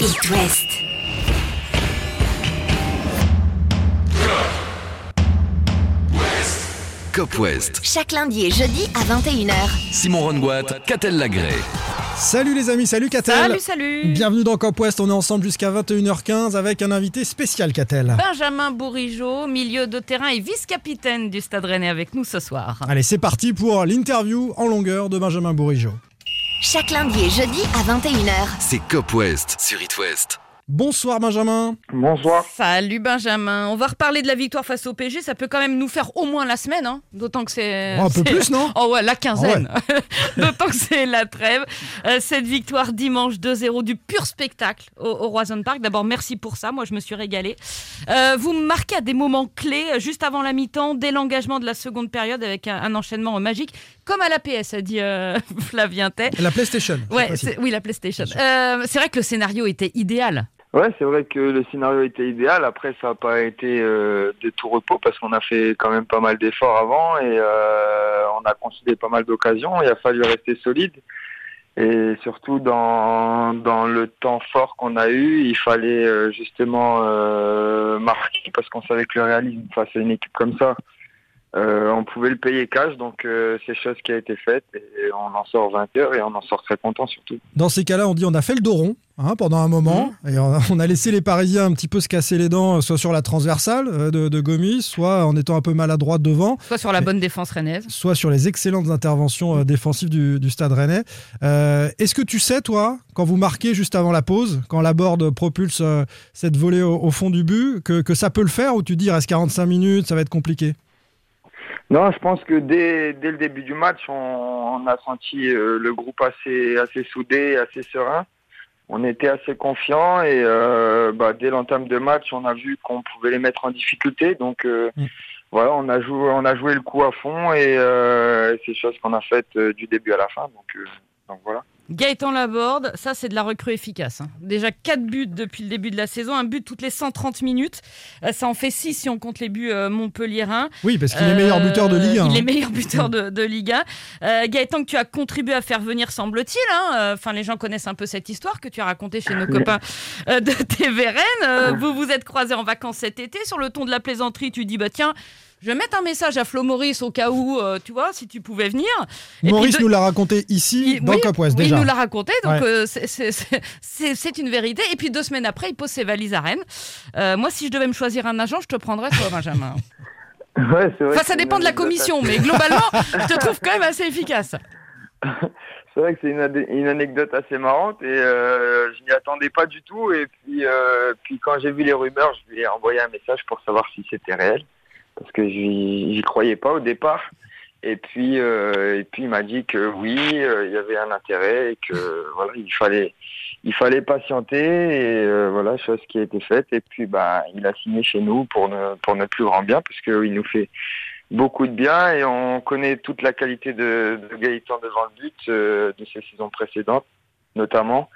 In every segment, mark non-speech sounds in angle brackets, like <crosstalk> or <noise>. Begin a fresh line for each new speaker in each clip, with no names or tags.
It West.
Cop West.
Chaque lundi et jeudi à 21h.
Simon Rongoat, Catel Lagré.
Salut les amis, salut Catel.
Salut, salut.
Bienvenue dans Cop West, on est ensemble jusqu'à 21h15 avec un invité spécial Catel.
Benjamin Bourigeau, milieu de terrain et vice-capitaine du Stade Rennais avec nous ce soir.
Allez, c'est parti pour l'interview en longueur de Benjamin Bourigeau.
Chaque lundi et jeudi à 21h.
C'est Cop West sur It West.
Bonsoir Benjamin.
Bonsoir.
Salut Benjamin. On va reparler de la victoire face au PSG. Ça peut quand même nous faire au moins la semaine, hein. d'autant que c'est.
Oh, un peu plus, non <laughs>
Oh ouais, la quinzaine. <laughs> d'autant que c'est la trêve. Euh, cette victoire dimanche 2-0 du pur spectacle au, au Roison Park. D'abord, merci pour ça. Moi, je me suis régalé. Euh, vous me marquez à des moments clés, euh, juste avant la mi-temps, dès l'engagement de la seconde période, avec un, un enchaînement magique, comme à la PS, a dit euh, <laughs> Flavien Tay.
La PlayStation.
Ouais, oui, la PlayStation. Euh, c'est vrai que le scénario était idéal.
Ouais, c'est vrai que le scénario était idéal. Après, ça n'a pas été euh, de tout repos parce qu'on a fait quand même pas mal d'efforts avant et euh, on a concédé pas mal d'occasions. Il a fallu rester solide. Et surtout dans, dans le temps fort qu'on a eu, il fallait euh, justement euh, marquer parce qu'on savait que le réalisme face à une équipe comme ça, euh, on pouvait le payer cash. Donc euh, c'est chose qui a été faite et on en sort 20 heures et on en sort très content surtout.
Dans ces cas-là, on dit on a fait le dos rond hein, pendant un moment et on a, on a laissé les Parisiens un petit peu se casser les dents, soit sur la transversale euh, de, de Gomis, soit en étant un peu maladroit devant.
Soit sur la
Mais-
bonne défense rennaise.
soit sur les excellentes interventions euh, défensives du, du Stade Rennais. Euh, Est-ce que tu sais, toi, quand vous marquez juste avant la pause, quand la board propulse euh, cette volée au, au fond du but, que, que ça peut le faire ou tu dis il reste 45 minutes, ça va être compliqué?
Non, je pense que dès, dès le début du match, on, on a senti euh, le groupe assez, assez soudé, assez serein. On était assez confiant et euh, bah, dès l'entame de match, on a vu qu'on pouvait les mettre en difficulté. Donc euh,
Mm.
voilà, on a joué, on a joué le coup à fond et euh, c'est chose qu'on a faite euh, du début à la fin. Donc, euh, donc voilà.
Gaëtan Laborde, ça c'est de la recrue efficace. hein. Déjà 4 buts depuis le début de la saison, un but toutes les 130 minutes. Euh, ça en fait 6 si on compte les buts euh, montpelliérains.
Oui, parce qu'il est
Euh,
meilleur buteur de Ligue 1.
Il est
hein.
meilleur buteur de, de Ligue 1. Euh, Gaëtan, que tu as contribué à faire venir, semble-t-il. hein. Euh, Enfin, les gens connaissent un peu cette histoire que tu as racontée chez nos copains euh, de TVRN. Euh, vous vous êtes croisés en vacances cet été. Sur le ton de la plaisanterie, tu dis bah tiens. Je vais mettre un message à Flo Maurice au cas où, euh, tu vois, si tu pouvais venir. Et
Maurice
puis
nous l'a raconté ici,
il-
dans
oui,
Cop West,
oui,
déjà.
il nous l'a raconté, donc
Ouais.
euh, c'est- une vérité. Et puis deux semaines après, il pose ses valises à Rennes. Euh, moi, si je devais me choisir un agent, je te prendrais toi, Benjamin. <laughs>
Ouais, c'est vrai
Enfin, ça dépend de la commission, mais globalement, je te trouve quand même assez efficace. <laughs>
C'est vrai que c'est une, anecdote assez marrante et euh, je n'y attendais pas du tout. Et puis, euh, puis quand j'ai vu les rumeurs, je lui ai envoyé un message pour savoir si c'était réel parce que j'y j'y croyais pas au départ. Et puis, euh, et puis il m'a dit que oui, euh, il y avait un intérêt et que <laughs> voilà, il fallait, il fallait patienter et euh, voilà, chose qui a été faite. Et puis, bah, il a signé chez nous pour ne, pour notre plus grand bien parce qu'il nous fait beaucoup de bien et on connaît toute la qualité de, de Gaëtan devant le but euh, de ses saisons précédentes notamment.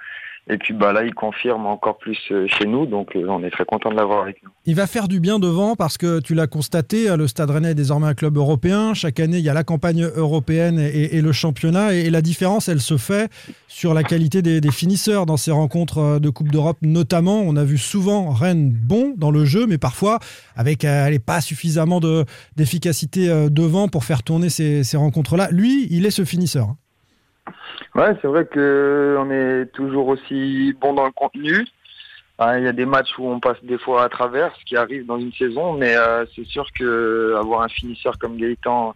Et puis bah là, il confirme encore plus euh, chez nous, donc euh, on est très content de l'avoir avec nous.
Il va faire du bien devant parce que tu l'as constaté, le Stade Rennais est désormais un club européen. Chaque année, il y a la campagne européenne et, le championnat. Et, la différence, elle se fait sur la qualité des, finisseurs dans ces rencontres euh, de Coupe d'Europe, notamment. On a vu souvent Rennes bon dans le jeu, mais parfois avec euh, allez, pas suffisamment de- d'efficacité euh, devant pour faire tourner ces, ces rencontres-là. Lui, il est ce finisseur. Hein.
Ouais, c'est vrai que on est toujours aussi bon dans le contenu. Ah, Il y a des matchs où on passe des fois à travers, ce qui arrive dans une saison, mais euh, c'est sûr que avoir un finisseur comme Gaëtan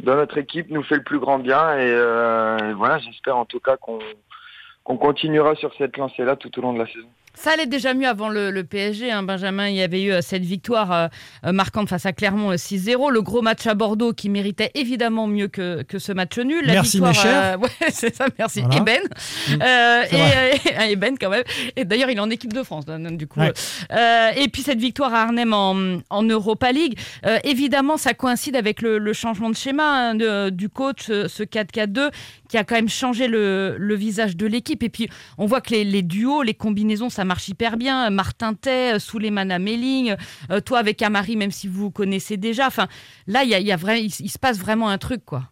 dans notre équipe nous fait le plus grand bien. Et, euh, voilà, j'espère en tout cas qu'on qu'on continuera sur cette lancée-là tout au long de la saison.
Ça allait déjà mieux avant le, le PSG, hein, Benjamin. Il y avait eu euh, cette victoire euh, euh, marquante face à Clermont euh, 6-0. Le gros match à Bordeaux qui méritait évidemment mieux que, que ce match nul. La
Merci,
victoire,
mes chers.
euh, <laughs> ouais, c'est ça, merci.
Voilà.
Eben.
Mm.
Euh, <laughs> et, Eben quand même. Et d'ailleurs, il est en équipe de France, donc, du coup.
Ouais.
Et puis cette victoire à Arnhem en, en Europa League. Évidemment, ça coïncide avec le, le changement de schéma hein, de- du coach, ce, ce 4-4-2, qui a quand même changé le, le visage de l'équipe. Et puis, on voit que les, les duos, les combinaisons, ça marche hyper bien. Martin Tay, Souleymane Ameling, euh, toi avec Amari, même si vous vous connaissez déjà. Enfin, là, il y a, il se passe vraiment un truc, quoi.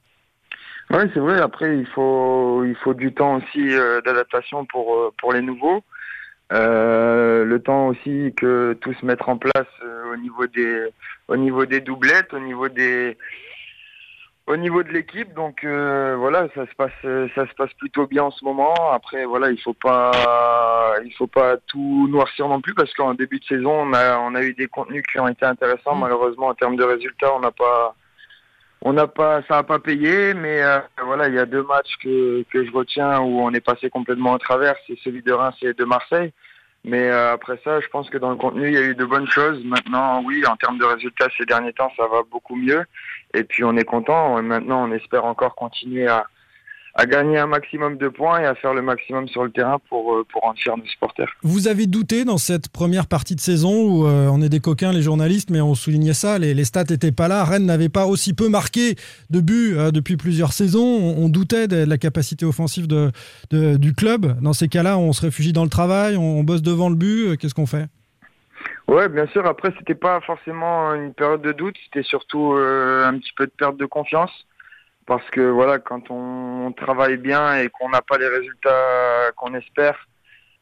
Oui, c'est vrai. Après, il faut, il faut du temps aussi euh, d'adaptation pour, euh, pour les nouveaux. Euh, le temps aussi que tout se mette en place euh, au niveau des au niveau des doublettes, au niveau des au niveau de l'équipe. Donc euh, voilà, ça se passe ça se passe plutôt bien en ce moment. Après voilà, il faut pas il faut pas tout noircir non plus parce qu'en début de saison on a on a eu des contenus qui ont été intéressants.
Mm.
Malheureusement en termes de résultats, on n'a pas on n'a pas, ça n'a pas payé, mais euh, voilà, il y a deux matchs que, que je retiens où on est passé complètement à travers, c'est celui de Reims et de Marseille. Mais euh, après ça, je pense que dans le contenu, il y a eu de bonnes choses. Maintenant, oui, en termes de résultats, ces derniers temps, ça va beaucoup mieux. Et puis, on est content. Maintenant, on espère encore continuer à, à gagner un maximum de points et à faire le maximum sur le terrain pour, euh, pour rendre fiers nos supporters.
Vous avez douté dans cette première partie de saison où euh, on est des coquins, les journalistes, mais on soulignait ça, les, les stats n'étaient pas là. Rennes n'avait pas aussi peu marqué de buts euh, depuis plusieurs saisons. On, on doutait de la capacité offensive de, de- du club. Dans ces cas-là, on se réfugie dans le travail, on, on bosse devant le but. Euh, Qu'est-ce qu'on fait?
Ouais, bien sûr. Après, c'était pas forcément une période de doute, c'était surtout euh, un petit peu de perte de confiance. Parce que voilà, quand on travaille bien et qu'on n'a pas les résultats qu'on espère,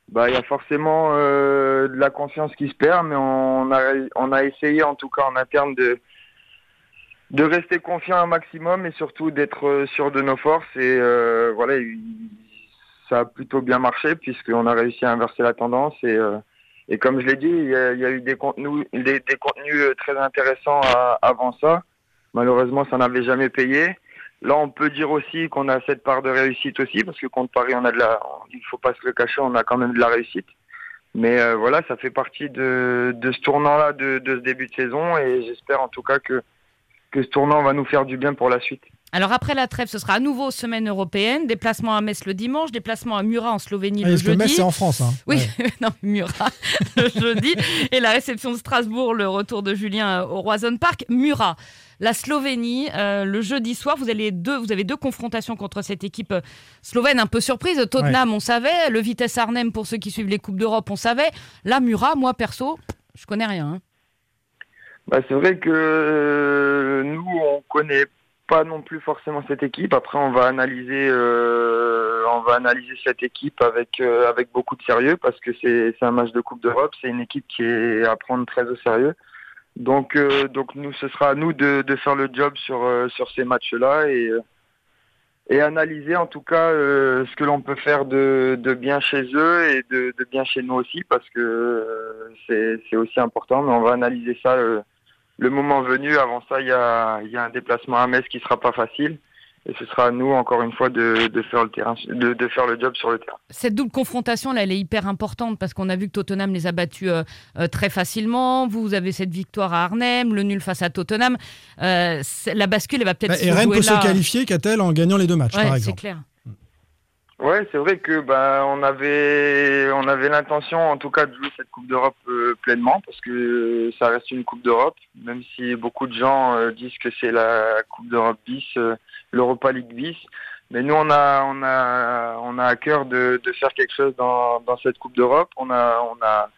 bah il y a forcément euh, de la confiance qui se perd, mais on a on a essayé en tout cas en interne de de rester confiant un maximum et surtout d'être euh, sûr de nos forces et euh, voilà, il- ça a plutôt bien marché puisqu'on a réussi à inverser la tendance et euh, et comme je l'ai dit, il y, a, eu des contenus, des, contenus euh, très intéressants avant ça. Malheureusement, ça n'avait jamais payé. Là, on peut dire aussi qu'on a cette part de réussite aussi, parce que contre Paris, on a de la, il faut pas se le cacher, on a quand même de la réussite. Mais euh, voilà, ça fait partie de, ce tournant-là, de, de ce début de saison, et j'espère en tout cas que que ce tournant va nous faire du bien pour la suite.
Alors après la trêve, ce sera à nouveau semaine européenne, déplacement à Metz le dimanche, déplacement à Murat en Slovénie
Ah,
le
que
jeudi.
Metz, c'est en France. hein.
Oui,
Ouais. <laughs>
non, Murat <laughs> le jeudi. Et la réception de Strasbourg, le retour de Julien au Roison Park. Murat, la Slovénie, euh, le jeudi soir, vous, allez deux, vous avez deux confrontations contre cette équipe euh, slovène un peu surprise. Tottenham, on savait. Le Vitesse Arnhem, pour ceux qui suivent les Coupes d'Europe, on savait. Là, Murat, moi perso, je connais rien. hein.
Bah, c'est vrai que euh, nous, on connaît pas non plus forcément cette équipe. Après, on va analyser, euh, on va analyser cette équipe avec euh, avec beaucoup de sérieux parce que c'est un match de Coupe d'Europe. C'est une équipe qui est à prendre très au sérieux. Donc euh, donc nous, ce sera à nous de, de faire le job sur euh, sur ces matchs-là et euh, et analyser en tout cas euh, ce que l'on peut faire de, de bien chez eux et de, de bien chez nous aussi parce que c'est c'est aussi important. Mais on va analyser ça. Le moment venu. Avant ça, il y a, il y a un déplacement à Metz qui sera pas facile. Et ce sera à nous, encore une fois, de, de faire le terrain, de, de faire le job sur le terrain.
Cette double confrontation, là, elle est hyper importante parce qu'on a vu que Tottenham les a battus euh, euh, très facilement. Vous, avez cette victoire à Arnhem, le nul face à Tottenham. Euh, c'est- la bascule, elle va peut-être
Bah,
se
Et Rennes
jouer
peut se qualifier, qu'a-t-elle, en gagnant les deux matchs,
Ouais,
par
c'est
exemple
clair.
Ouais, c'est vrai que bah, on avait, on avait l'intention, en tout cas, de jouer cette Coupe d'Europe euh, pleinement, parce que ça reste une Coupe d'Europe, même si beaucoup de gens euh, disent que c'est la Coupe d'Europe bis, euh, l'Europa League bis. Mais nous, on a, on a, on a à cœur de, de faire quelque chose dans, dans cette Coupe d'Europe. On a, on a,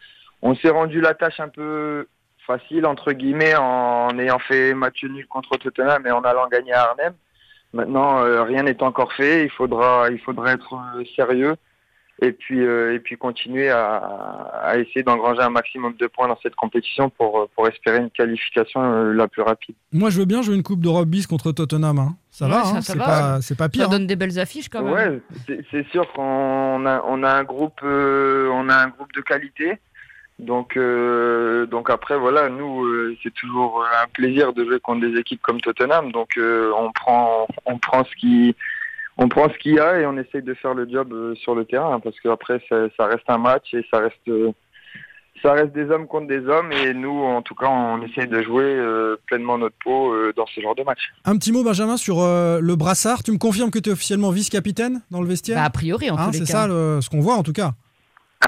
on s'est rendu la tâche un peu facile entre guillemets en ayant fait match nul contre Tottenham et en allant gagner à Arnhem. Maintenant, euh, rien n'est encore fait. Il faudra, il faudra être euh, sérieux et puis euh, et puis continuer à, à essayer d'engranger un maximum de points dans cette compétition pour pour espérer une qualification euh, la plus rapide.
Moi, je veux bien jouer une Coupe d'Europe bis contre Tottenham. hein. Ça
Ouais,
va, hein, c'est pas, c'est pas
Ça
pire. hein.
donne des belles affiches quand même.
Ouais, c'est- c'est sûr qu'on a on a un groupe euh, on a un groupe de qualité. Donc euh, donc après voilà nous euh, c'est toujours un plaisir de jouer contre des équipes comme Tottenham. Donc euh, on prend on prend ce qui on prend ce qu'il y a et on essaye de faire le job euh, sur le terrain hein, parce qu'après ça, ça reste un match et ça reste euh, ça reste des hommes contre des hommes et nous en tout cas on essaye de jouer euh, pleinement notre peau euh, dans ce genre de match.
Un petit mot, Benjamin, sur euh, le brassard. Tu me confirmes que tu es officiellement vice-capitaine dans le vestiaire?
Bah, a priori, en
Hein,
tous les
C'est ça le- ce qu'on voit en tout cas.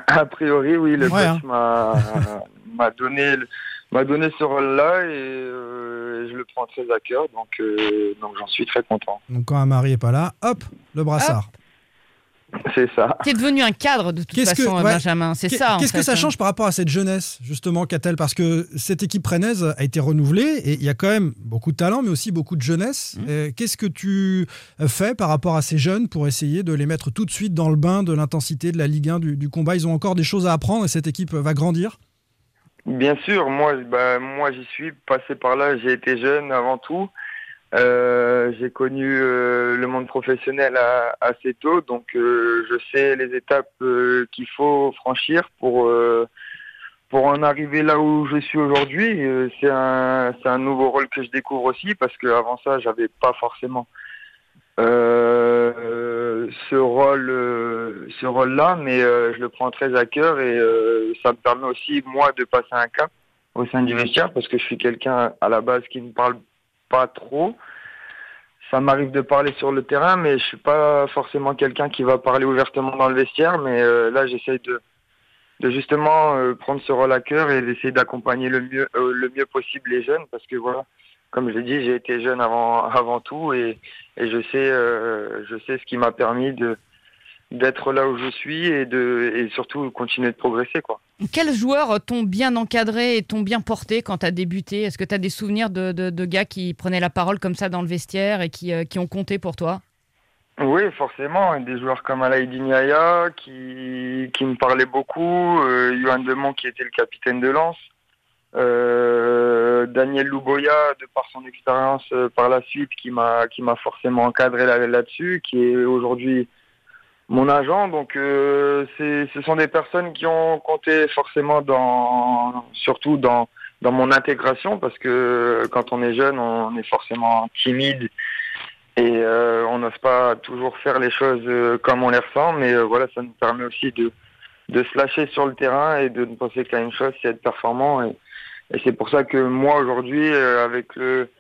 A priori, oui, le
Ouais,
coach m'a m'a donné le- m'a donné ce rôle-là et euh, je le prends très à cœur, donc euh, donc j'en suis très content.
Donc quand un mari est pas là, hop, le brassard. <laughs>
C'est ça.
T'es devenu un cadre de toute façon, euh,
ouais.
Benjamin. C'est ça.
Qu'est-ce que ça
hein.
change par rapport à cette jeunesse, justement, Catel? Parce que cette équipe rennaise a été renouvelée et il y a quand même beaucoup de talent, mais aussi beaucoup de jeunesse.
Mmh.
Euh, Qu'est-ce que tu fais par rapport à ces jeunes pour essayer de les mettre tout de suite dans le bain de l'intensité de la Ligue 1, du, du combat? Ils ont encore des choses à apprendre et cette équipe va grandir?
Bien sûr, moi, bah, moi j'y suis passé par là. J'ai été jeune avant tout. Euh, j'ai connu euh, le monde professionnel à- assez tôt, donc euh, je sais les étapes euh, qu'il faut franchir pour euh, pour en arriver là où je suis aujourd'hui. C'est un c'est un nouveau rôle que je découvre aussi parce que avant ça, j'avais pas forcément ce rôle ce rôle là, mais je le prends très à cœur et ça me permet aussi moi de passer un cap au sein du vestiaire parce que je suis quelqu'un à la base qui ne parle pas trop. Ça m'arrive de parler sur le terrain, mais je suis pas forcément quelqu'un qui va parler ouvertement dans le vestiaire. Mais euh, là, j'essaye de, justement euh, prendre ce rôle à cœur et d'essayer d'accompagner le mieux, euh, le mieux possible les jeunes, parce que voilà, comme je l'ai dit, j'ai été jeune avant, avant tout et, et je sais, je sais ce qui m'a permis de d'être là où je suis et de et surtout continuer de progresser quoi.
Quels joueurs t'ont bien encadré et t'ont bien porté quand t'as débuté? Est-ce que t'as des souvenirs de, gars qui prenaient la parole comme ça dans le vestiaire et qui, euh, ont compté pour toi?
Oui, forcément. Des joueurs comme Alaïdi Niaya qui, me parlaient beaucoup. Euh, Johan Demont qui était le capitaine de Lens. Euh, Daniel Louboya, de par son expérience euh, par la suite, qui m'a forcément encadré là- là-dessus, qui est aujourd'hui mon agent. Donc, euh, ce sont des personnes qui ont compté forcément dans, surtout dans dans mon intégration, parce que quand on est jeune, on est forcément timide et euh, on n'ose pas toujours faire les choses euh, comme on les ressent, mais euh, voilà, ça nous permet aussi de, de se lâcher sur le terrain et de ne penser qu'à une chose, c'est être performant. Et, et c'est pour ça que moi aujourd'hui, euh, avec le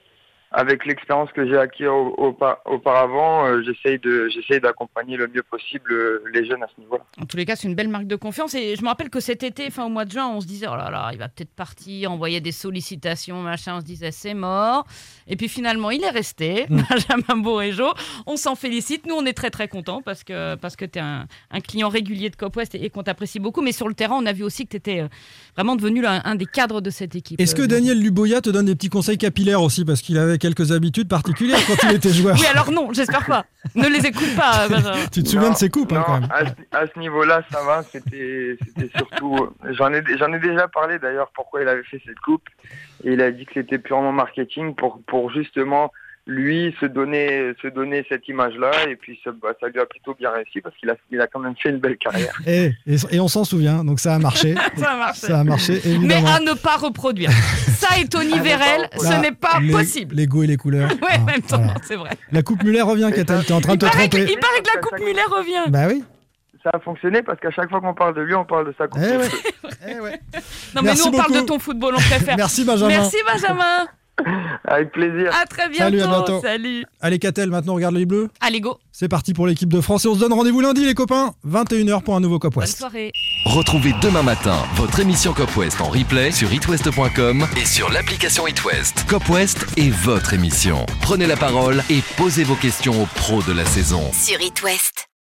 avec l'expérience que j'ai acquis au- aupa- auparavant, euh, j'essaye de j'essaye d'accompagner le mieux possible euh, les jeunes à ce niveau-là.
En tous les cas, c'est une belle marque de confiance. Et je me rappelle que cet été, fin au mois de juin, on se disait, oh là là, il va peut-être partir, envoyer des sollicitations, machin. On se disait, c'est mort. Et puis finalement, il est resté,
Mm. <laughs>
Benjamin Boréjo. On s'en félicite. Nous, on est très très contents parce que, parce que tu es un, un client régulier de Cop West et, et qu'on t'apprécie beaucoup. Mais sur le terrain, on a vu aussi que tu étais vraiment devenu un, un des cadres de cette équipe.
Est-ce que
Euh,
Daniel Luboya te donne des petits conseils capillaires aussi? Parce qu'il avait quelques habitudes particulières quand il était joueur. <laughs>
Oui, alors non, j'espère pas. Ne les écoute pas. <laughs>
Tu te souviens
Non,
de ses coupes hein,
non,
quand même
à, ce- à ce niveau-là, ça va. C'était, surtout. J'en ai, j'en ai déjà parlé d'ailleurs. Pourquoi il avait fait cette coupe Et il a dit que c'était purement marketing pour, pour justement lui se donner, se donner cette image-là. Et puis ça, bah, ça lui a plutôt bien réussi parce qu'il a, il a quand même fait une belle carrière. <laughs>
et, et, et on s'en souvient, donc ça a marché. <laughs>
Ça
a marché,
Mais à ne pas reproduire. Ça et Tony
pas <laughs>
Vérel, ce n'est pas
les-
possible.
Les goûts et les couleurs.
Ouais,
Ah,
même temps,
voilà.
c'est vrai.
La coupe Muller revient, Catel. T'es en train de te
Il paraît, que,
tromper.
il paraît que la Coupe Muller revient.
Bah oui.
Ça a fonctionné parce qu'à chaque fois qu'on parle de lui, on parle de sa coupe.
Eh ouais. Eh ouais.
Non, mais
Merci
nous, on parle de ton football, on préfère.
Merci Benjamin.
Merci, Benjamin. <laughs>
Avec plaisir.
À très bientôt.
Salut, à bientôt.
Salut.
Allez Catel, maintenant on regarde les bleus.
Allez, go.
C'est parti pour l'équipe de France et on se donne rendez-vous lundi les copains, 21h pour un nouveau Cop
Bonne
West.
soirée.
Retrouvez demain matin votre émission Cop West en replay sur itwest.com et sur l'application itwest. Cop West est votre émission. Prenez la parole et posez vos questions aux pros de la saison.
Sur It West.